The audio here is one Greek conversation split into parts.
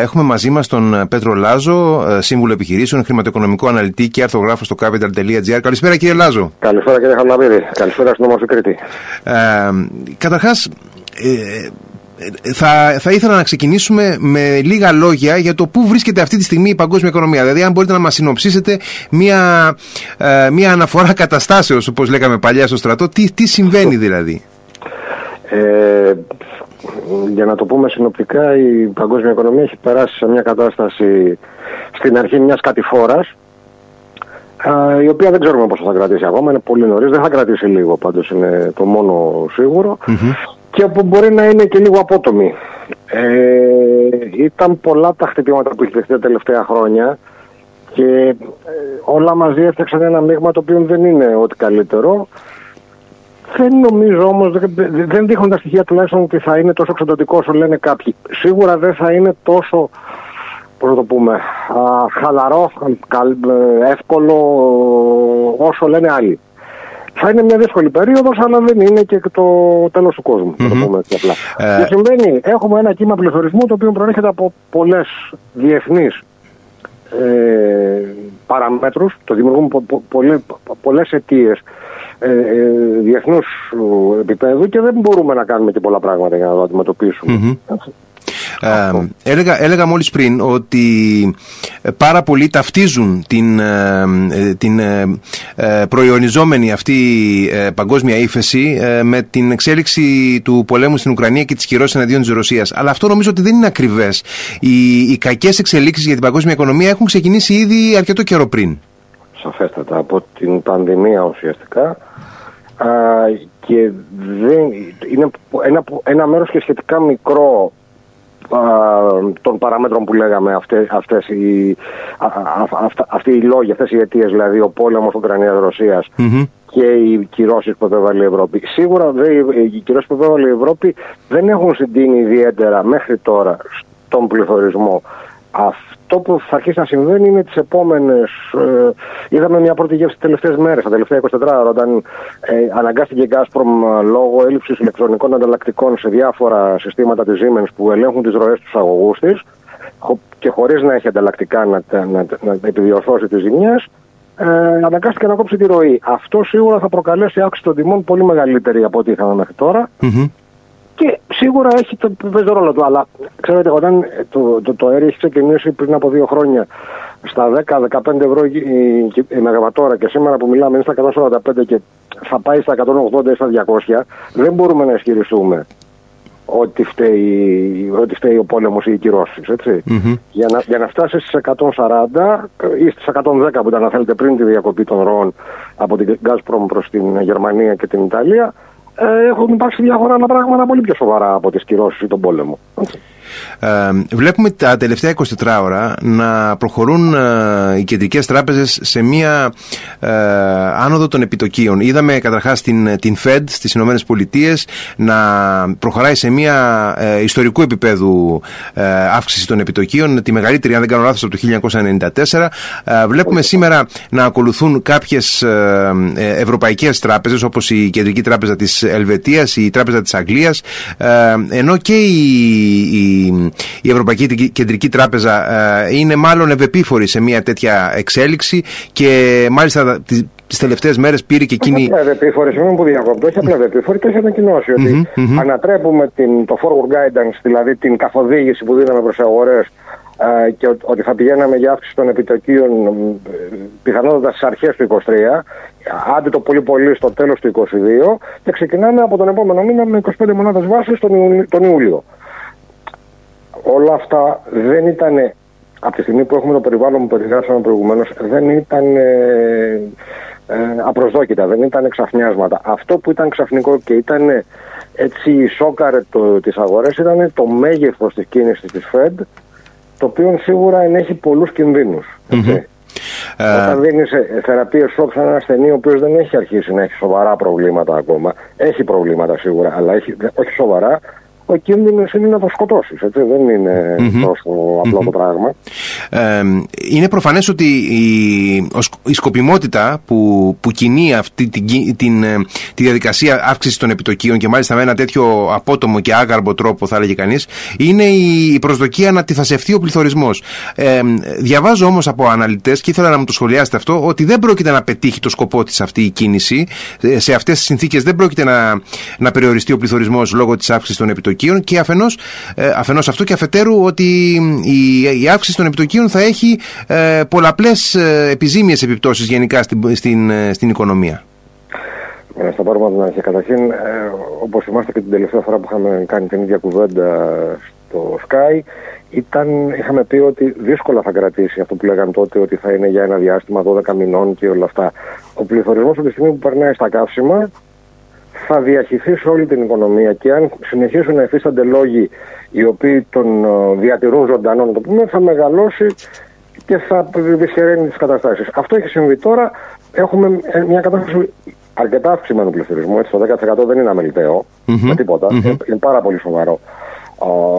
Έχουμε μαζί μας τον Πέτρο Λάζο, ε, σύμβουλο επιχειρήσεων, χρηματοοικονομικό αναλυτή και αρθογράφο στο capital.gr. Καλησπέρα κύριε Λάζο. Καλησπέρα κύριε Χαλαβίδη. Καλησπέρα στην Όμορφη Κρήτη. Ε, Καταρχάς, ε, θα, θα ήθελα να ξεκινήσουμε με λίγα λόγια για το πού βρίσκεται αυτή τη στιγμή η παγκόσμια οικονομία. Δηλαδή, αν μπορείτε να μας συνοψίσετε μία, ε, μία αναφορά καταστάσεως, όπως λέγαμε παλιά στο στρατό, τι, τι συμβαίνει δηλαδή; Ε, για να το πούμε συνοπτικά, η παγκόσμια οικονομία έχει περάσει σε μια κατάσταση στην αρχή μιας κατηφόρας, η οποία δεν ξέρουμε πόσο θα κρατήσει ακόμα. Είναι πολύ νωρίς, δεν θα κρατήσει λίγο πάντως, είναι το μόνο Και που μπορεί να είναι και λίγο απότομη. Ε, ήταν πολλά τα χτυπήματα που έχει δεχτεί τα τελευταία χρόνια και ε, όλα μαζί έφτιαξαν ένα μείγμα το οποίο δεν είναι ό,τι καλύτερο. Δεν νομίζω όμως, δεν δείχνουν τα στοιχεία τουλάχιστον ότι θα είναι τόσο εξαντλητικό όσο λένε κάποιοι. Σίγουρα δεν θα είναι τόσο, πώς το πούμε, χαλαρό, ε, εύκολο όσο λένε άλλοι. Θα είναι μια δύσκολη περίοδος, αλλά δεν είναι και το τέλος του κόσμου. Mm-hmm. Το πούμε έτσι απλά. Ε... Και συμβαίνει, έχουμε ένα κύμα πληθωρισμού το οποίο προέρχεται από πολλές διεθνείς ε, παραμέτρους, το δημιουργούν πο, πο, πολλές, πολλές αιτίες ε, ε, διεθνούς επίπεδου και δεν μπορούμε να κάνουμε και πολλά πράγματα για να το αντιμετωπίσουμε. Ε, έλεγα, έλεγα μόλις πριν ότι πάρα πολλοί ταυτίζουν την, ε, την ε, προϊονιζόμενη αυτή παγκόσμια ύφεση με την εξέλιξη του πολέμου στην Ουκρανία και της κυρώσης εναντίον της Ρωσίας. Αλλά αυτό νομίζω ότι δεν είναι ακριβές. Οι, οι κακές εξελίξεις για την παγκόσμια οικονομία έχουν ξεκινήσει ήδη αρκετό καιρό πριν. Σαφέστατα. Από την πανδημία ουσιαστικά α, και δεν, είναι ένα, ένα μέρος και σχετικά μικρό των παραμέτρων που λέγαμε αυτές, αυτές οι, αυτοί οι λόγοι, αυτές οι αιτίες δηλαδή ο πόλεμος Ουκρανίας και οι κυρώσεις που επέβαλε η Ευρώπη. Σίγουρα δε, οι κυρώσεις που επέβαλε η Ευρώπη δεν έχουν συντείνει ιδιαίτερα μέχρι τώρα στον πληθωρισμό αυτό που θα αρχίσει να συμβαίνει είναι τις επόμενες. Ε, είδαμε μια πρώτη γεύση τις τελευταίες μέρες, τα τελευταία 24 ώρα, όταν ε, αναγκάστηκε η Gazprom ε, λόγω έλλειψης ηλεκτρονικών ανταλλακτικών σε διάφορα συστήματα της Siemens που ελέγχουν τις ροές τους αγωγούς της και χωρίς να έχει ανταλλακτικά να, να, να, να επιδιορθώσει τις ζημιές, ε, αναγκάστηκε να κόψει τη ροή. Αυτό σίγουρα θα προκαλέσει αύξηση των τιμών πολύ μεγαλύτερη από ό,τι είχαμε μέχρι και σίγουρα έχει το παίζει ρόλο του. Αλλά ξέρετε, όταν το, το, το αέριο έχει ξεκινήσει πριν από δύο χρόνια στα 10-15 ευρώ η, η, μεγαβατόρα και σήμερα που μιλάμε είναι στα 145 και θα πάει στα 180 ή στα 200, δεν μπορούμε να ισχυριστούμε ότι φταίει, ότι φταίει ο πόλεμος ή οι κυρώσεις, Για, να, για να φτάσεις στις 140 ή στις 110 που ήταν, να θέλετε, πριν τη διακοπή των ροών από την Gazprom προς την Γερμανία και την Ιταλία, ε, έχουν υπάρξει διάφορα άλλα πράγματα πολύ πιο σοβαρά από τις κυρώσεις ή τον πόλεμο. Ε, βλέπουμε τα τελευταία 24 ώρα να προχωρούν ε, οι κεντρικές τράπεζες σε μία ε, άνοδο των επιτοκίων. Είδαμε καταρχάς την, την Fed στις Ηνωμένες Πολιτείες να προχωράει σε μία ε, ιστορικού επίπεδου ε, αύξηση των επιτοκίων, τη μεγαλύτερη αν δεν κάνω λάθος από το 1994. βλέπουμε σήμερα να ακολουθούν κάποιες ευρωπαϊκές τράπεζες όπως η Κεντρική Τράπεζα της Ελβετίας, η Τράπεζα της Αγγλίας ενώ και η η, Ευρωπαϊκή Κεντρική Τράπεζα ε, είναι μάλλον ευεπίφορη σε μια τέτοια εξέλιξη και μάλιστα τις τελευταίες μέρες πήρε και εκείνη. Όχι απλά ευεπίφορη, συγγνώμη που διακόπτω, όχι απλά ευεπίφορη, το έχει ανακοινώσει ότι ανατρέπουμε την, το forward guidance, δηλαδή την καθοδήγηση που δίναμε προς αγορές ε, και ότι θα πηγαίναμε για αύξηση των επιτοκίων πιθανότατα στις αρχές του 23, άντε το πολύ πολύ στο τέλος του 22 και ξεκινάμε από τον επόμενο μήνα με 25 μονάδες βάσης τον, τον Ιούλιο όλα αυτά δεν ήταν, από τη στιγμή που έχουμε το περιβάλλον που περιγράψαμε προηγουμένως, δεν ήταν ε, ε, απροσδόκητα, δεν ήταν ξαφνιάσματα. Αυτό που ήταν ξαφνικό και ήταν έτσι σόκαρε το, τις αγορές ήταν το μέγεθος της κίνησης της Fed, το οποίο σίγουρα ενέχει πολλούς κινδύνους. Όταν δίνεις θεραπεία σοκ σε ένα ασθενή ο οποίος δεν έχει αρχίσει να έχει σοβαρά προβλήματα ακόμα, έχει προβλήματα σίγουρα, αλλά έχει, όχι σοβαρά, ο κίνδυνο είναι να το σκοτώσεις. Δεν είναι τόσο απλό το πράγμα. Ε, είναι προφανές ότι η, η σκοπιμότητα που, που κινεί αυτή την, την, ε, τη διαδικασία αύξησης των επιτοκίων και μάλιστα με ένα τέτοιο απότομο και άγαρμπο τρόπο, θα έλεγε κανείς, είναι η, προσδοκία να τυθασευτεί ο πληθωρισμός. Ε, διαβάζω όμως από αναλυτές και ήθελα να μου το σχολιάσετε αυτό, ότι δεν πρόκειται να πετύχει το σκοπό της αυτή η κίνηση. Ε, σε αυτές τις συνθήκες δεν πρόκειται να, να περιοριστεί ο πληθωρισμός λόγω της αύξησης των επιτοκίων και αφενός ε, αφενός αυτό και αφετέρου ότι η, η αύξηση των επιτοκίων θα έχει ε, πολλαπλές ε, επιζήμιες επιπτώσεις γενικά στην, στην, ε, στην οικονομία. Ε, στα πάρουμε από την αρχή. Καταρχήν, ε, όπως είμαστε και την τελευταία φορά που είχαμε κάνει την ίδια κουβέντα στο Sky, ήταν, είχαμε πει ότι δύσκολα θα κρατήσει αυτό που λέγανε τότε ότι θα είναι για ένα διάστημα 12 μηνών και όλα αυτά. Ο πληθωρισμός από τη στιγμή που περνάει στα καύσιμα θα διαχυθεί σε όλη την οικονομία και αν συνεχίσουν να υφίστανται λόγοι οι οποίοι τον ε, διατηρούν ζωντανό, να το πούμε, θα μεγαλώσει και θα δυσχεραίνει τις καταστάσεις. Αυτό έχει συμβεί τώρα. Έχουμε μια κατάσταση αρκετά αυξημένου πληθωρισμού. Έτσι, το 10% δεν είναι αμεληταίο mm-hmm. με τίποτα. Mm-hmm. Είναι πάρα πολύ σοβαρό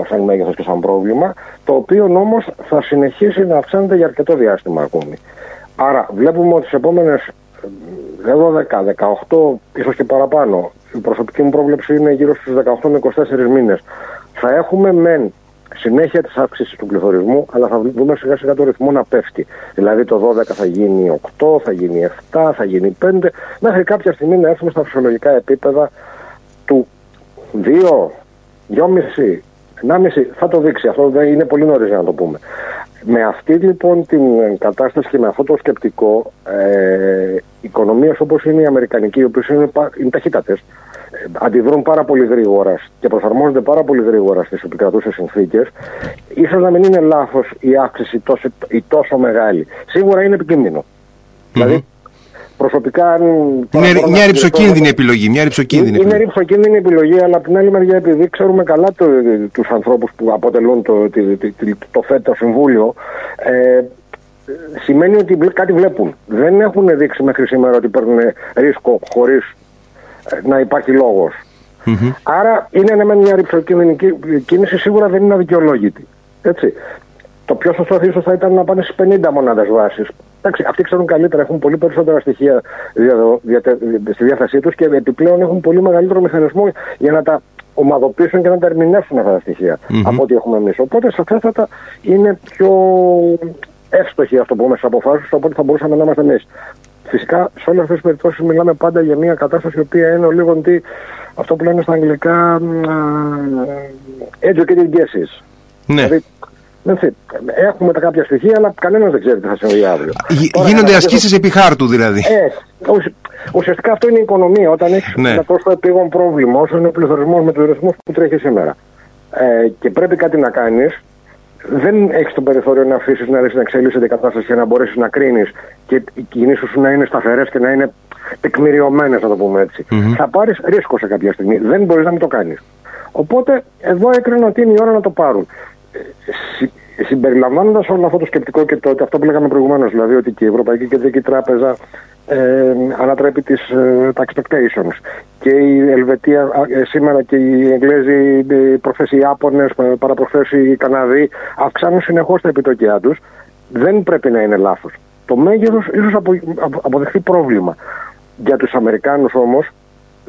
σαν μέγεθος και σαν πρόβλημα, το οποίο όμως θα συνεχίσει να αυξάνεται για αρκετό διάστημα ακόμη. Άρα βλέπουμε ότι στι επόμενες 12, 18, ίσως και παραπάνω, η προσωπική μου πρόβλεψη είναι γύρω στους 18 με 24 μήνες. Θα έχουμε μεν συνέχεια της αύξησης του πληθωρισμού, αλλά θα δούμε σιγά σιγά το ρυθμό να πέφτει. Δηλαδή το 12 θα γίνει 8, θα γίνει 7, θα γίνει 5, μέχρι κάποια στιγμή να έρθουμε στα φυσιολογικά επίπεδα του 2, 2,5, 1,5 θα το δείξει. Αυτό δεν είναι πολύ νωρίς να το πούμε. Με αυτή λοιπόν την κατάσταση και με αυτό το σκεπτικό, ε, οικονομίες όπως είναι η Αμερικανική, οι οποίες είναι, είναι ταχύτατες, ε, αντιδρούν πάρα πολύ γρήγορα και προσαρμόζονται πάρα πολύ γρήγορα στις επικρατούσες συνθήκες, ίσως να μην είναι λάθος η αύξηση τόσο, η τόσο μεγάλη. Σίγουρα είναι επικίνδυνο. Δηλαδή, προσωπικά. Είναι μια ρηψοκίνδυνη επιλογή. Μια ρηψοκίνδυνη είναι ρηψοκίνδυνη επιλογή, αλλά από την άλλη μεριά, επειδή ξέρουμε καλά το, τους ανθρώπους που αποτελούν το, το, το, το συμβούλιο, ε, σημαίνει ότι κάτι βλέπουν. Δεν έχουν δείξει μέχρι σήμερα ότι παίρνουν ρίσκο χωρίς ε, να υπάρχει Άρα είναι μια ρηψοκίνδυνη κίνηση, σίγουρα δεν είναι αδικαιολόγητη. Έτσι. Το πιο σωστό ίσω θα ήταν να πάνε στις 50 μονάδες βάσης. Εντάξει, αυτοί ξέρουν καλύτερα, έχουν πολύ περισσότερα στοιχεία στη διάθεσή τους και επιπλέον έχουν πολύ μεγαλύτερο μηχανισμό για να τα ομαδοποιήσουν και να τα ερμηνεύσουν αυτά τα στοιχεία mm-hmm. από ό,τι έχουμε εμείς. Οπότε σαφέστατα είναι πιο εύστοχοι αυτό που πούμε στις αποφάσεις από ό,τι θα μπορούσαμε να είμαστε εμείς. Φυσικά σε όλες αυτές τις περιπτώσεις μιλάμε πάντα για μια κατάσταση η οποία είναι λίγο τι, αυτό που λένε στα αγγλικά educated guesses. Ναι. Δηλαδή, έχουμε τα κάποια στοιχεία, αλλά κανένας δεν ξέρει τι θα συμβεί αύριο. Γίνονται ασκήσεις επί χάρτου δηλαδή. Ε, ουσιαστικά αυτό είναι η οικονομία. Όταν έχεις ναι. ένα τόσο επίγον πρόβλημα, όσο είναι ο πληθωρισμός με τους ρυθμούς που τρέχει σήμερα, ε, και πρέπει κάτι να κάνεις, δεν έχεις το περιθώριο να αφήσεις να ρίξει να εξελίσσεται η κατάσταση και να μπορέσεις να κρίνεις και οι κινήσεις σου να είναι σταθερές και να είναι τεκμηριωμένες, να το πούμε έτσι. Mm-hmm. Θα πάρεις ρίσκο σε κάποια στιγμή. Δεν μπορείς να μην το κάνεις. Οπότε εδώ έκρινα ότι είναι η ώρα να το πάρουν. Ε, Συμπεριλαμβάνοντας όλο αυτό το σκεπτικό και το, αυτό που λέγαμε προηγουμένως, δηλαδή ότι και η Ευρωπαϊκή Κεντρική Τράπεζα ε, ανατρέπει τις, ε, τα expectations και η Ελβετία ε, σήμερα και οι Εγγλέζοι προχθές οι Ιάπωνες παραπροχθές οι Καναδοί αυξάνουν συνεχώς τα επιτοκιά τους. Δεν πρέπει να είναι λάθος. Το μέγεθος ίσως απο, αποδεχθεί πρόβλημα. Για τους Αμερικάνους όμως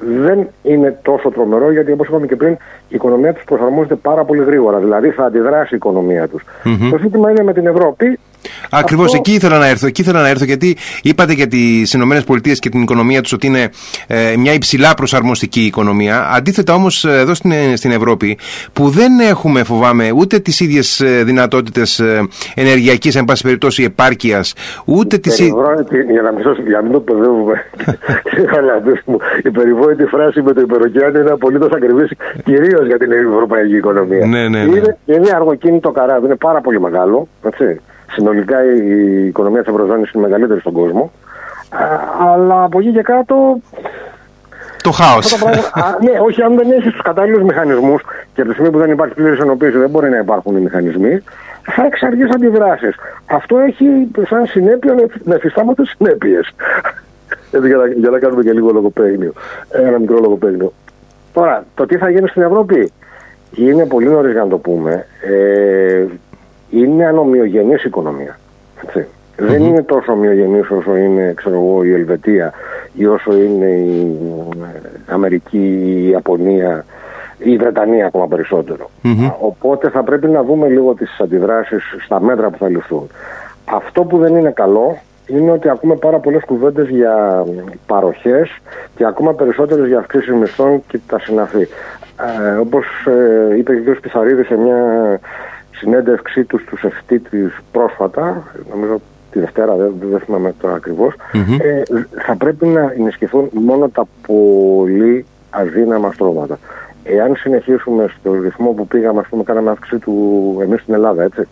δεν είναι τόσο τρομερό γιατί όπως είπαμε και πριν η οικονομία τους προσαρμόζεται πάρα πολύ γρήγορα. Δηλαδή θα αντιδράσει η οικονομία τους. Το ζήτημα είναι με την Ευρώπη Ακριβώς Αυτό... εκεί ήθελα να έρθω. Εκεί ήθελα να έρθω γιατί είπατε για τις ΗΠΑ και την οικονομία τους ότι είναι ε, μια υψηλά προσαρμοστική οικονομία. Αντίθετα όμως ε, εδώ στην, ε, στην Ευρώπη που δεν έχουμε φοβάμαι ούτε τις ίδιες δυνατότητες ε, ενεργειακής, εν πάση περιπτώσει, επάρκειας, ούτε τις. Για να μην, για να μην το παιδεύουμε, η περιβόητη φράση με το υπεροκειάνιο είναι απολύτως ακριβής κυρίως για την ευρωπαϊκή οικονομία. Ναι, ναι, ναι. Είναι, είναι αργοκίνητο καράβι, είναι πάρα πολύ μεγάλο. Έτσι. Συνολικά η οικονομία της Ευρωζώνης είναι μεγαλύτερη στον κόσμο. Αλλά από εκεί και κάτω. Το χάος. ναι, όχι, αν δεν έχεις τους κατάλληλους μηχανισμούς και από τη στιγμή που δεν υπάρχει πλήρης ενοποίησης δεν μπορεί να υπάρχουν οι μηχανισμοί, θα έχεις αργές αντιδράσεις. Αυτό έχει σαν συνέπεια να εφιστάμαστε συνέπειες. για, να, για να κάνουμε και λίγο λογοπαίγνιο. Ένα μικρό λογοπαίγνιο. Τώρα, το τι θα γίνει στην Ευρώπη είναι πολύ νωρίς για να το πούμε. Ε, είναι ανομοιογενής οικονομία. Δεν είναι τόσο ομοιογενής όσο είναι ξέρω εγώ, η Ελβετία ή όσο είναι η Αμερική, η Ιαπωνία ή η Βρετανία ακόμα Οπότε θα πρέπει να δούμε λίγο τις αντιδράσεις στα μέτρα που θα ληφθούν. Αυτό που δεν είναι καλό είναι ότι ακούμε πάρα πολλές κουβέντες για παροχές και ακόμα περισσότερες για αυξήσεις μισθών και τα συναφή. Ε, Όπως ε, είπε ο κ. Πιθαρίδης σε μια συνέντευξή τους στου ευθύτρε πρόσφατα, νομίζω τη Δευτέρα, δεν, δεν θυμάμαι το ακριβω ε, θα πρέπει να ενισχυθούν μόνο τα πολύ αδύναμα στρώματα. Εάν συνεχίσουμε στο ρυθμό που πήγαμε, ας πούμε, κάναμε αύξηση του εμείς στην Ελλάδα, έτσι.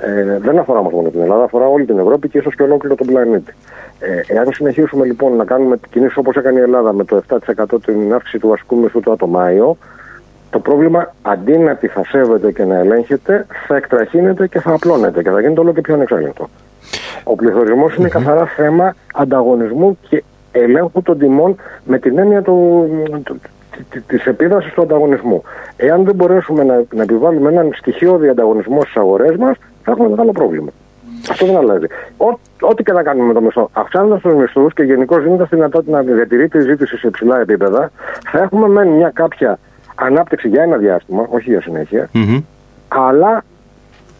Ε, δεν αφορά μόνο την Ελλάδα, αφορά όλη την Ευρώπη και ίσως και ολόκληρο τον πλανήτη. Ε, εάν συνεχίσουμε λοιπόν να κάνουμε κινήσεις όπως έκανε η Ελλάδα με το 7% την αύξηση του βασικού μισθού το Μάιο, το πρόβλημα αντί να επιθασεύεται και να ελέγχεται, θα εκτραχύνεται και θα απλώνεται και θα γίνεται όλο και πιο ανεξέλεγκτο. Ο πληθωρισμός είναι καθαρά θέμα ανταγωνισμού και ελέγχου των τιμών με την έννοια του, της επίδραση του ανταγωνισμού. Εάν δεν μπορέσουμε να, να επιβάλλουμε έναν στοιχειώδη ανταγωνισμό στις αγορές μας, θα έχουμε μεγάλο πρόβλημα. Αυτό δεν αλλάζει. Ό,τι και να κάνουμε με το μισθό, αυξάνοντας τους μισθούς και γενικώς δίνοντας τη δυνατότητα να διατηρείται η ζήτηση σε υψηλά επίπεδα, θα έχουμε μεν μια κάποια ανάπτυξη για ένα διάστημα, όχι για συνέχεια, αλλά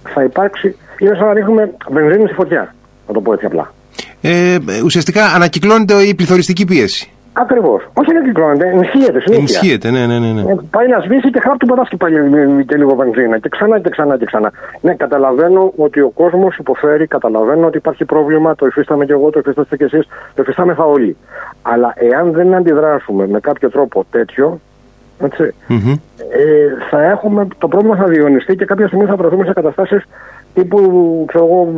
θα υπάρξει. Είναι σαν να ρίχνουμε βενζίνη στη φωτιά, να το πω έτσι απλά. Ε, ουσιαστικά ανακυκλώνεται η πληθωριστική πίεση. Ακριβώς. Όχι να κυκλώνεται, ενισχύεται συνέχεια. Ενισχύεται, ναι, ναι, ναι. ναι. Ε, πάει να σβήσει και χάπτου πατάς και πάλι και λίγο βενζίνα. Και ξανά και ξανά και ξανά. Ναι, καταλαβαίνω ότι ο κόσμος υποφέρει, καταλαβαίνω ότι υπάρχει πρόβλημα, το υφίσταμε και εγώ, το υφίσταστε και εσείς, το υφιστάμεθα όλοι. Αλλά εάν δεν αντιδράσουμε με κάποιο τρόπο τέτοιο, έτσι, mm-hmm. ε, θα έχουμε, το πρόβλημα θα διονυστεί και κάποια στιγμή θα βρεθούμε σε καταστάσεις τύπου, ξέρω εγώ,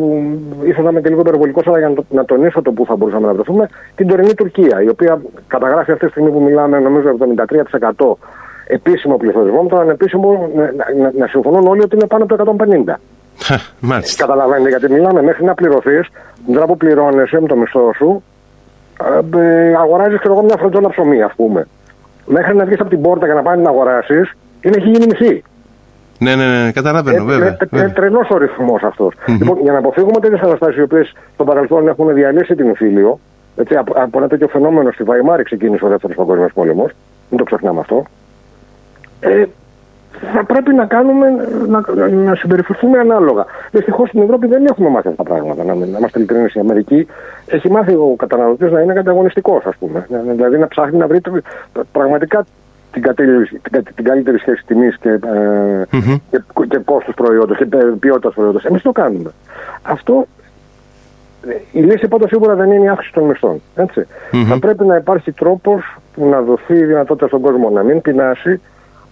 ήθελα να είμαι και λίγο υπερβολικός, αλλά για να, τονίσω το που θα μπορούσαμε να βρεθούμε, την τωρινή Τουρκία, η οποία καταγράφει αυτή τη στιγμή που μιλάμε, νομίζω, 73% επίσημο πληθωρισμό, με τον ανεπίσημο να, να, να, συμφωνούν όλοι ότι είναι πάνω από το 150. Μάλιστα. Καταλαβαίνετε, γιατί μιλάμε μέχρι να πληρωθείς, την ώρα που πληρώνεσαι με το μισθό σου, ε, ε αγοράζεις μια φροντζόλα ψωμί, ας πούμε. Μέχρι να βγεις από την πόρτα και να πάει να αγοράσεις, είναι έχει γίνει μισή. Ναι, ναι, ναι, καταλαβαίνω, ε, βέβαια. Είναι τρελός ο ρυθμός αυτός. Λοιπόν, για να αποφύγουμε τέτοιες καταστάσει οι οποίες στο παρελθόν έχουν διαλύσει την Ιφίλιο, έτσι, από, από ένα τέτοιο φαινόμενο στη Βαϊμάρη ξεκίνησε ο δεύτερος παγκόσμιος πόλεμος, μην το ξεχνάμε αυτό. Ε, θα πρέπει να κάνουμε, να, να συμπεριφερθούμε ανάλογα. Δυστυχώς στην Ευρώπη δεν έχουμε μάθει αυτά τα πράγματα. Να, να είμαστε ειλικρινείς. Η Αμερική έχει μάθει ο καταναλωτής να είναι ανταγωνιστικό, ας πούμε. Δηλαδή να ψάχνει να βρει πραγματικά την, την, την καλύτερη σχέση τιμής και, ε, mm-hmm. και, και κόστος προϊόντος και ποιότητας προϊόντος. Εμείς το κάνουμε. Αυτό η λύση πάντω σίγουρα δεν είναι η αύξηση των μισθών. Θα πρέπει να υπάρχει τρόπος που να δοθεί η δυνατότητα στον κόσμο να μην πεινάσει.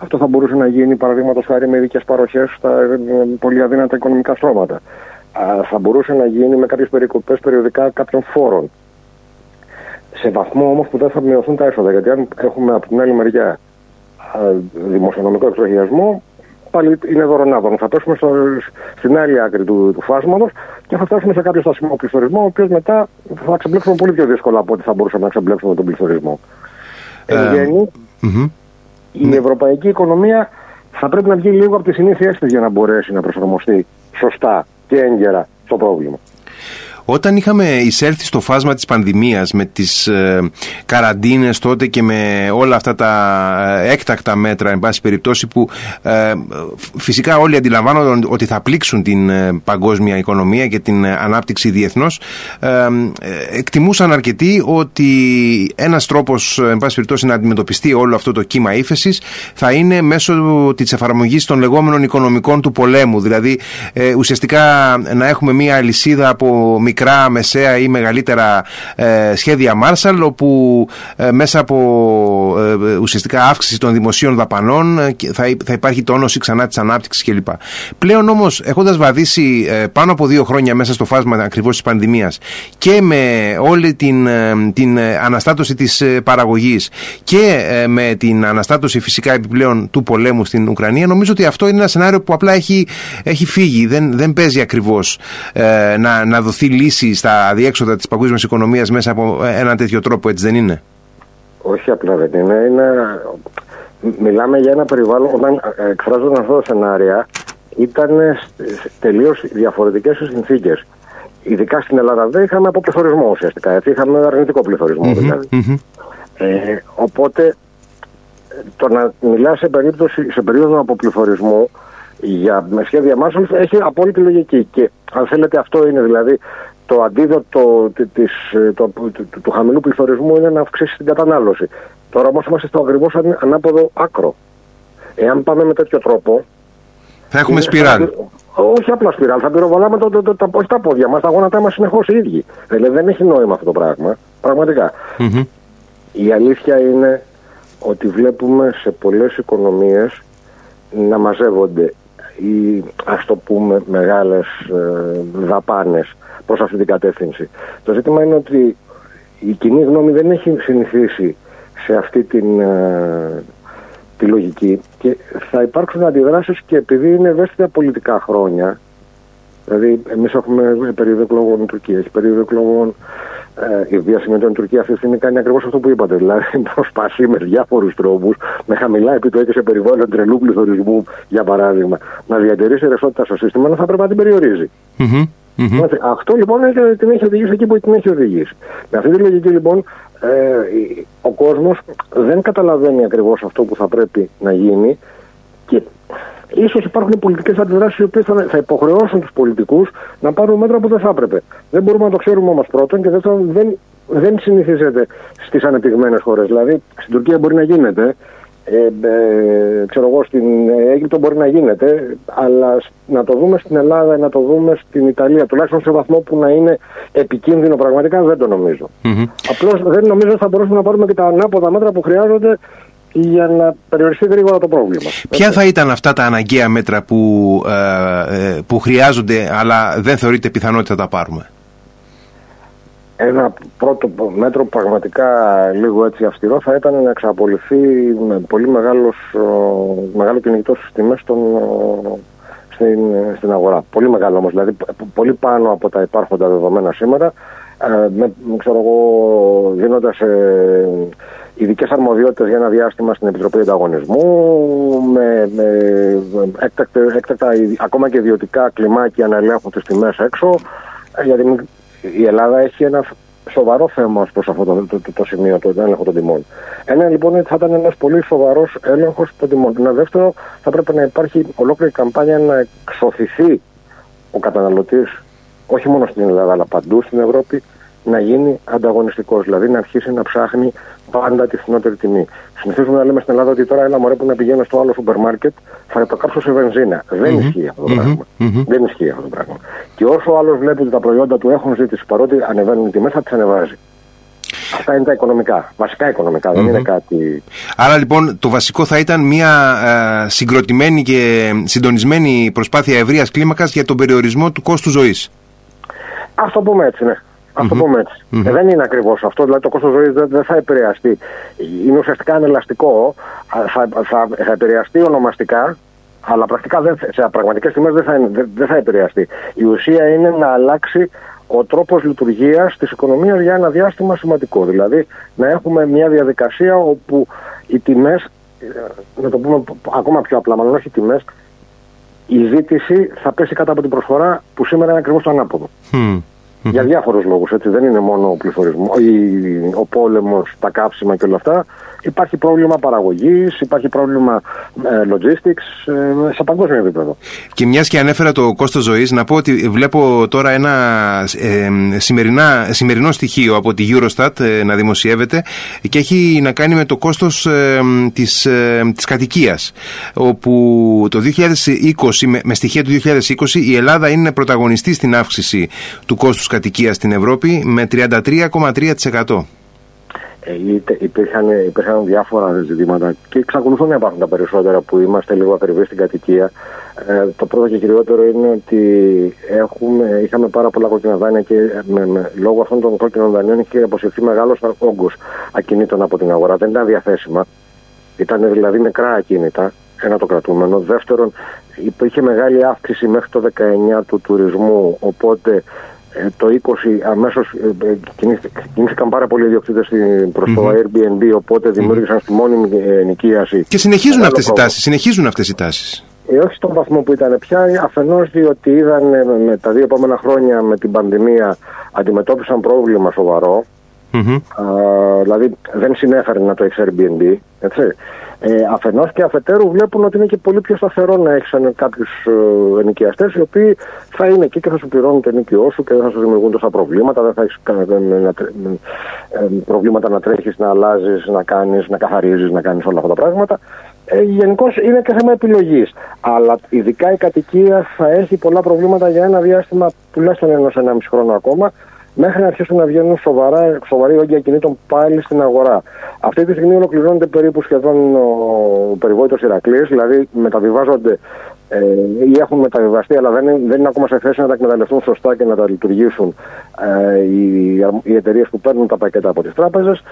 Αυτό θα μπορούσε να γίνει παραδείγματος χάρη με ειδικές παροχές στα ε, πολύ αδύνατα οικονομικά στρώματα. Θα μπορούσε να γίνει με κάποιες περικοπές περιοδικά κάποιων φόρων. Σε βαθμό όμως που δεν θα μειωθούν τα έσοδα. Γιατί αν έχουμε από την άλλη μεριά δημοσιονομικό εξοχιασμό, πάλι είναι δωρονάδων. Θα πέσουμε στο, στην άλλη άκρη του, του φάσματος και θα φτάσουμε σε κάποιο στασιμό πληθωρισμό, ο οποίος μετά θα ξεμπλέξουμε πολύ πιο δύσκολα από ό,τι θα μπορούσαμε να ξεμπλέξουμε τον πληθωρισμό. Ε, Εν γέννη, η ναι. ευρωπαϊκή οικονομία θα πρέπει να βγει λίγο από τις συνήθειές της για να μπορέσει να προσαρμοστεί σωστά και έγκαιρα στο πρόβλημα. Όταν είχαμε εισέλθει στο φάσμα της πανδημίας με τις ε, καραντίνες τότε και με όλα αυτά τα ε, έκτακτα μέτρα εν πάση περιπτώσει που ε, φυσικά όλοι αντιλαμβάνονται ότι θα πλήξουν την ε, παγκόσμια οικονομία και την ανάπτυξη διεθνώς εκτιμούσαν αρκετοί ότι ένας τρόπος εν πάση περιπτώσει να αντιμετωπιστεί όλο αυτό το κύμα ύφεσης θα είναι μέσω της εφαρμογής των λεγόμενων οικονομικών του πολέμου. Δηλαδή ουσιαστικά να έχουμε μια αλυσίδα από μικρά, μεσαία ή μεγαλύτερα ε, σχέδια Marshall όπου ε, μέσα από ε, ουσιαστικά αύξηση των δημοσίων δαπανών θα, θα υπάρχει τόνωση ξανά της ανάπτυξης κλπ. Πλέον όμως έχοντας βαδίσει πάνω από δύο χρόνια μέσα στο φάσμα ακριβώς της πανδημίας και με όλη την, την αναστάτωση της παραγωγής και με την αναστάτωση φυσικά επιπλέον του πολέμου στην Ουκρανία νομίζω ότι αυτό είναι ένα σενάριο που απλά έχει, έχει φύγει δεν, δεν παίζει ακριβώς να, να δοθεί λύση στα αδιέξοδα της παγκόσμιας οικονομίας μέσα από έναν τέτοιο τρόπο, έτσι δεν είναι; Όχι απλά δεν είναι. είναι μιλάμε για ένα περιβάλλον, όταν εκφράζονταν αυτά τα σενάρια, ήταν τελείως διαφορετικές οι συνθήκες. Ειδικά στην Ελλάδα δεν είχαμε αποπληθωρισμό ουσιαστικά. Έτσι, είχαμε αρνητικό πληθωρισμό δηλαδή. Ε, οπότε το να μιλάς σε, περίπτωση, σε περίοδο αποπληθωρισμού για με σχέδια μάσων έχει απόλυτη λογική. Και αν θέλετε αυτό είναι δηλαδή το αντίδοτο της, το, του, του, του, χαμηλού πληθωρισμού είναι να αυξήσει την κατανάλωση. Τώρα όμως είμαστε στο ακριβώς ανάποδο άκρο. Εάν πάμε με τέτοιο τρόπο. Θα έχουμε σπιράλ. όχι απλά σπιράλ, θα πυροβολάμε το, το, το, τα, όχι τα πόδια μας, τα γόνατά μας συνεχώς οι ίδιοι. Δηλαδή δεν έχει νόημα αυτό το πράγμα. Πραγματικά. Mm-hmm. Η αλήθεια είναι ότι βλέπουμε σε πολλές οικονομίες να μαζεύονται οι ας το πούμε μεγάλες ε, δαπάνες προς αυτή την κατεύθυνση. Το ζήτημα είναι ότι η κοινή γνώμη δεν έχει συνηθίσει σε αυτή την, ε, τη λογική και θα υπάρξουν αντιδράσεις και επειδή είναι ευαίσθητα πολιτικά χρόνια δηλαδή εμείς έχουμε περίοδο εκλογών Τουρκία, έχει περίοδο εκλογών ε, η βία συμμετοχή Τουρκία αυτή τη στιγμή κάνει ακριβώς αυτό που είπατε. Δηλαδή, προσπαθεί με διάφορους τρόπους, με χαμηλά επιτόκια σε περιβάλλον τρελού πληθωρισμού, για παράδειγμα, να διατηρήσει ρευστότητα στο σύστημα, αλλά θα πρέπει να την περιοριζει Αυτό λοιπόν την έχει οδηγήσει εκεί που την έχει οδηγήσει. Με αυτή τη λογική λοιπόν ε, ο κόσμος δεν καταλαβαίνει ακριβώς αυτό που θα πρέπει να γίνει και ίσως υπάρχουν πολιτικές αντιδράσεις οι οποίες θα, θα υποχρεώσουν τους πολιτικούς να πάρουν μέτρα που δεν θα έπρεπε. Δεν μπορούμε να το ξέρουμε όμως πρώτον και δεύτερον δεν, δεν συνηθίζεται στις ανεπτυγμένες χώρες. Δηλαδή στην Τουρκία μπορεί να γίνεται, ε, ε, ξέρω εγώ, στην Αίγυπτο μπορεί να γίνεται, αλλά να το δούμε στην Ελλάδα, να το δούμε στην Ιταλία, τουλάχιστον σε βαθμό που να είναι επικίνδυνο πραγματικά, δεν το νομίζω. Mm-hmm. Απλώς δεν νομίζω ότι θα μπορούσαμε να πάρουμε και τα ανάποδα μέτρα που χρειάζονται για να περιοριστεί γρήγορα το πρόβλημα. Ποια θα ήταν αυτά τα αναγκαία μέτρα που, ε, ε, που χρειάζονται αλλά δεν θεωρείται πιθανότητα να τα πάρουμε; Ένα πρώτο μέτρο πραγματικά λίγο έτσι αυστηρό θα ήταν να εξαπολυθεί με πολύ μεγάλος, μεγάλο κυνηγητό στις τιμές στην, στην αγορά. Πολύ μεγάλο όμως, δηλαδή πολύ πάνω από τα υπάρχοντα δεδομένα σήμερα, ε, με, ξέρω εγώ, δίνοντας ε, ειδικές αρμοδιότητες για ένα διάστημα στην Επιτροπή Ανταγωνισμού, με, με έκτακτα, έκτακτα, ακόμα και ιδιωτικά κλιμάκια να ελέγχουν τις τιμές έξω. Ε, γιατί η Ελλάδα έχει ένα σοβαρό θέμα προς αυτό το, το, το, το, σημείο, το έλεγχο των τιμών. Ένα λοιπόν θα ήταν ένας πολύ σοβαρός έλεγχος των τιμών. Ένα δεύτερο, θα πρέπει να υπάρχει ολόκληρη καμπάνια να εξωθηθεί ο καταναλωτής, όχι μόνο στην Ελλάδα, αλλά παντού στην Ευρώπη, να γίνει ανταγωνιστικός. Δηλαδή να αρχίσει να ψάχνει πάντα τη φθηνότερη τιμή. Συνηθίζουμε να λέμε στην Ελλάδα ότι τώρα ένα μωρέ που να πηγαίνω στο άλλο σούπερ μάρκετ θα το κάψω σε βενζίνα. Δεν ισχύει αυτό το πραγμα Δεν ισχύει αυτό το πράγμα. Και όσο ο άλλος βλέπει ότι τα προϊόντα του έχουν ζήτηση παρότι ανεβαίνουν οι τιμές, θα τις ανεβάζει. Αυτά είναι τα οικονομικά. Βασικά οικονομικά, δεν είναι κάτι. Άρα λοιπόν το βασικό θα ήταν μια ε, συγκροτημένη και συντονισμένη προσπάθεια ευρείας κλίμακας για τον περιορισμό του κόστου ζωής. Α το πούμε έτσι, ναι. Α το πούμε έτσι. Ε, δεν είναι ακριβώς αυτό. Δηλαδή το κόστος ζωής δεν, θα επηρεαστεί. Είναι ουσιαστικά ανελαστικό. Θα, θα, θα επηρεαστεί ονομαστικά, αλλά πρακτικά δεν, σε πραγματικές τιμέ δεν θα, δεν, θα επηρεαστεί. Η ουσία είναι να αλλάξει ο τρόπος λειτουργίας της οικονομίας για ένα διάστημα σημαντικό. Δηλαδή να έχουμε μια διαδικασία όπου οι τιμές, ε, να το πούμε ακόμα πιο απλά, μάλλον όχι οι τιμές, η ζήτηση θα πέσει κάτω από την προσφορά που σήμερα είναι ακριβώς το ανάποδο. Για διάφορους λόγους. Δεν είναι μόνο ο πληθωρισμός, ο πόλεμος, τα κάψιμα και όλα αυτά. Υπάρχει πρόβλημα παραγωγής, υπάρχει πρόβλημα ε, logistics ε, σε παγκόσμιο επίπεδο. Και μιας και ανέφερα το κόστος ζωής, να πω ότι βλέπω τώρα ένα ε, σημερινά, σημερινό στοιχείο από τη Eurostat ε, να δημοσιεύεται και έχει να κάνει με το κόστος ε, της της κατοικίας. Όπου το 2020, με, με στοιχεία του 2020, η Ελλάδα είναι πρωταγωνιστή στην αύξηση του κόστους κατοικίας στην Ευρώπη με 33,3%. Ε, υπήρχαν, υπήρχαν διάφορα ζητήματα και εξακολουθούν να υπάρχουν τα περισσότερα που είμαστε λίγο ακριβείς στην κατοικία. Ε, το πρώτο και κυριότερο είναι ότι έχουμε, είχαμε πάρα πολλά κόκκινα δάνεια και με, με, λόγω αυτών των κόκκινων δανείων είχε αποσυρθεί μεγάλος όγκος ακινήτων από την αγορά. Δεν ήταν διαθέσιμα. Ήταν δηλαδή νεκρά ακίνητα. Ένα το κρατούμενο. Δεύτερον, υπήρχε μεγάλη αύξηση μέχρι το 19 του τουρισμού. Οπότε ε, το 20 αμέσως ε, ε, κινήθηκαν πάρα πολλοί ιδιοκτήτες προς το Airbnb οπότε δημιούργησαν στη μόνιμη ενοικίαση. Και συνεχίζουν αυτές οι τάσεις, συνεχίζουν αυτές οι τάσεις. Ε, όχι στον βαθμό που ήταν πια, αφενός διότι είδαν με τα δύο επόμενα χρόνια με την πανδημία αντιμετώπισαν πρόβλημα σοβαρό. Mm-hmm. Α, δηλαδή δεν συνέφερε να το έχει Airbnb. Έτσι. Ε, Αφενός και αφετέρου βλέπουν ότι είναι και πολύ πιο σταθερό να έχεις κάποιους ε, ενοικιαστές οι οποίοι θα είναι εκεί και θα σου πληρώνουν το ενοικιό σου και δεν θα σου δημιουργούν τόσα προβλήματα. Δεν θα έχεις ε, προβλήματα να τρέχεις, να αλλάζεις, να κάνεις, να καθαρίζεις, να κάνεις όλα αυτά τα πράγματα. Ε, Γενικώς είναι και θέμα επιλογής. Αλλά ειδικά η κατοικία θα έχει πολλά προβλήματα για ένα διάστημα τουλάχιστον ενό-ενάμιση χρόνο ακόμα μέχρι να αρχίσουν να βγαίνουν σοβαρά, σοβαροί όγκοι ακινήτων πάλι στην αγορά. Αυτή τη στιγμή ολοκληρώνεται περίπου σχεδόν ο περιβόητος Ηρακλής, δηλαδή μεταβιβάζονται ε, ή έχουν μεταβιβαστεί, αλλά δεν είναι, δεν είναι ακόμα σε θέση να τα εκμεταλλευτούν σωστά και να τα λειτουργήσουν ε, οι, οι εταιρείες που παίρνουν τα πακέτα από τις τράπεζες.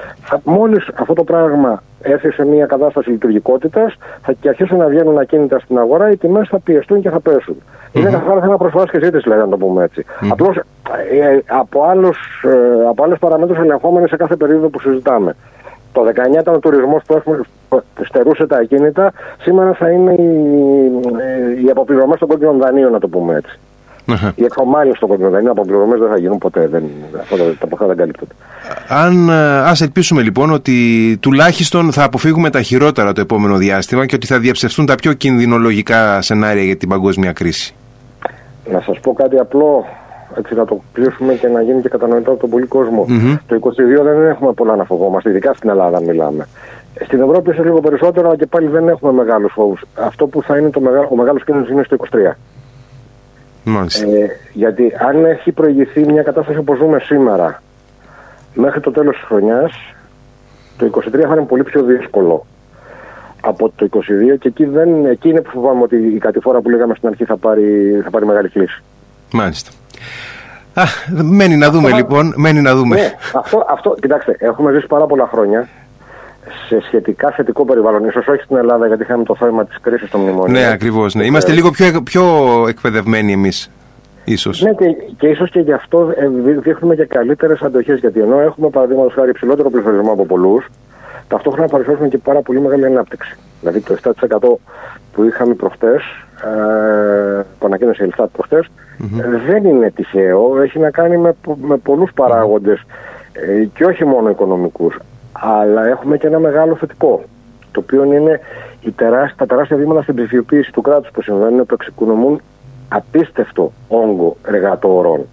Μόλις αυτό το πράγμα έρθει σε μια κατάσταση λειτουργικότητας και αρχίσουν να βγαίνουν ακίνητα στην αγορά, οι τιμές θα πιεστούν και θα πέσουν. Mm-hmm. Είναι καθαρά θέμα προσφορά και ζήτηση, λέγανε να το πούμε έτσι. Mm-hmm. Απλώς ε, από, ε, από άλλε παραμέτρους ελεγχόμενε σε κάθε περίοδο που συζητάμε. Το 19 ήταν ο τουρισμός που έχουμε, στερούσε τα ακίνητα. Σήμερα θα είναι οι, ε, οι αποπληρωμές των κόκκινων δανείων, να το πούμε έτσι. Uh-huh. Οι εξομάλειε των κόκκινων δανείων, αποπληρωμές δεν θα γίνουν ποτέ. Δεν, αυτά τα ποσά δεν καλύπτονται. Αν ας ελπίσουμε λοιπόν ότι τουλάχιστον θα αποφύγουμε τα χειρότερα το επόμενο διάστημα και ότι θα διαψευστούν τα πιο κινδυνολογικά σενάρια για την παγκόσμια κρίση. Να σας πω κάτι απλό έτσι να το κλείσουμε και να γίνει και κατανοητό από τον πολύ κόσμο. Mm-hmm. Το 22 δεν έχουμε πολλά να φοβόμαστε, ειδικά στην Ελλάδα μιλάμε. Στην Ευρώπη είναι λίγο περισσότερο, αλλά και πάλι δεν έχουμε μεγάλους φόβους. Αυτό που θα είναι το μεγάλο, ο μεγάλος κίνδυνος είναι στο 23. Μάλιστα. Ε, γιατί αν έχει προηγηθεί μια κατάσταση όπως ζούμε σήμερα, μέχρι το τέλος της χρονιάς, το 23 θα είναι πολύ πιο δύσκολο από το 22 και εκεί, δεν, εκεί είναι που φοβάμαι ότι η κατηφόρα που λέγαμε στην αρχή θα πάρει, θα πάρει μεγάλη κλίση. Μάλιστα. Α, μένει να δούμε λοιπόν, μένει να δούμε. Ναι, αυτό, αυτό, κοιτάξτε, έχουμε ζήσει πάρα πολλά χρόνια σε σχετικά θετικό περιβάλλον. ίσως όχι στην Ελλάδα, γιατί είχαμε το θέμα της κρίσης των μνημονίων. Ναι, ακριβώς. Ναι. Είμαστε λίγο πιο, πιο εκπαιδευμένοι εμείς. Ίσως. Ναι, και, και ίσως και γι' αυτό ε, δείχνουμε και καλύτερες αντοχές. Γιατί ενώ έχουμε παραδείγματος χάρη υψηλότερο πληθωρισμό από πολλούς, ταυτόχρονα παρουσιάζουμε και πάρα πολύ μεγάλη ανάπτυξη. Δηλαδή το 7% που είχαμε προχτές, ε, που ανακοίνωσε η Ελστάτ προχτές, mm-hmm. δεν είναι τυχαίο. Έχει να κάνει με, με πολλούς παράγοντες ε, και όχι μόνο οικονομικούς. Αλλά έχουμε και ένα μεγάλο θετικό. Το οποίο είναι η τεράστια, τα τεράστια βήματα στην ψηφιοποίηση του κράτους που συμβαίνουν που εξοικονομούν απίστευτο όγκο εργατόρων.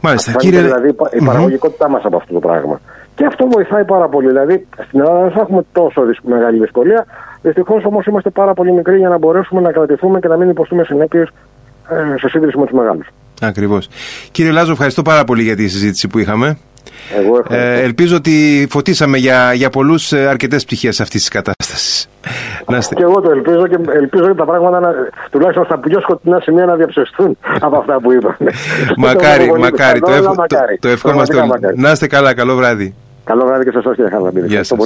Μάλιστα. κύριε... δηλαδή η παραγωγικότητά mm-hmm. μας από αυτό το πράγμα. Και αυτό βοηθάει πάρα πολύ. Δηλαδή στην Ελλάδα δεν θα έχουμε τόσο μεγάλη δυσκολία. Δυστυχώς όμως είμαστε πάρα πολύ μικροί για να μπορέσουμε να κρατηθούμε και να μην υποστούμε συνέπειες ε, σε σύγκριση με τους μεγάλους. Ακριβώς. Κύριε Λάζο, ευχαριστώ πάρα πολύ για τη συζήτηση που είχαμε. Εγώ ε, ελπίζω ότι φωτίσαμε για, για πολλούς ε, αρκετές πτυχές αυτής της κατάστασης. Και εγώ το ελπίζω και ελπίζω ότι τα πράγματα να, τουλάχιστον στα πιο σκοτεινά σημεία να διαψευστούν από αυτά που είπαμε. μακάρι, μακάρι. Το, το, το ευχόμαστε όλοι. Να είστε καλά, καλό βράδυ. Καλό βράδυ και σε εσάς κύριε Χαρδαμπίδη. Γεια σας.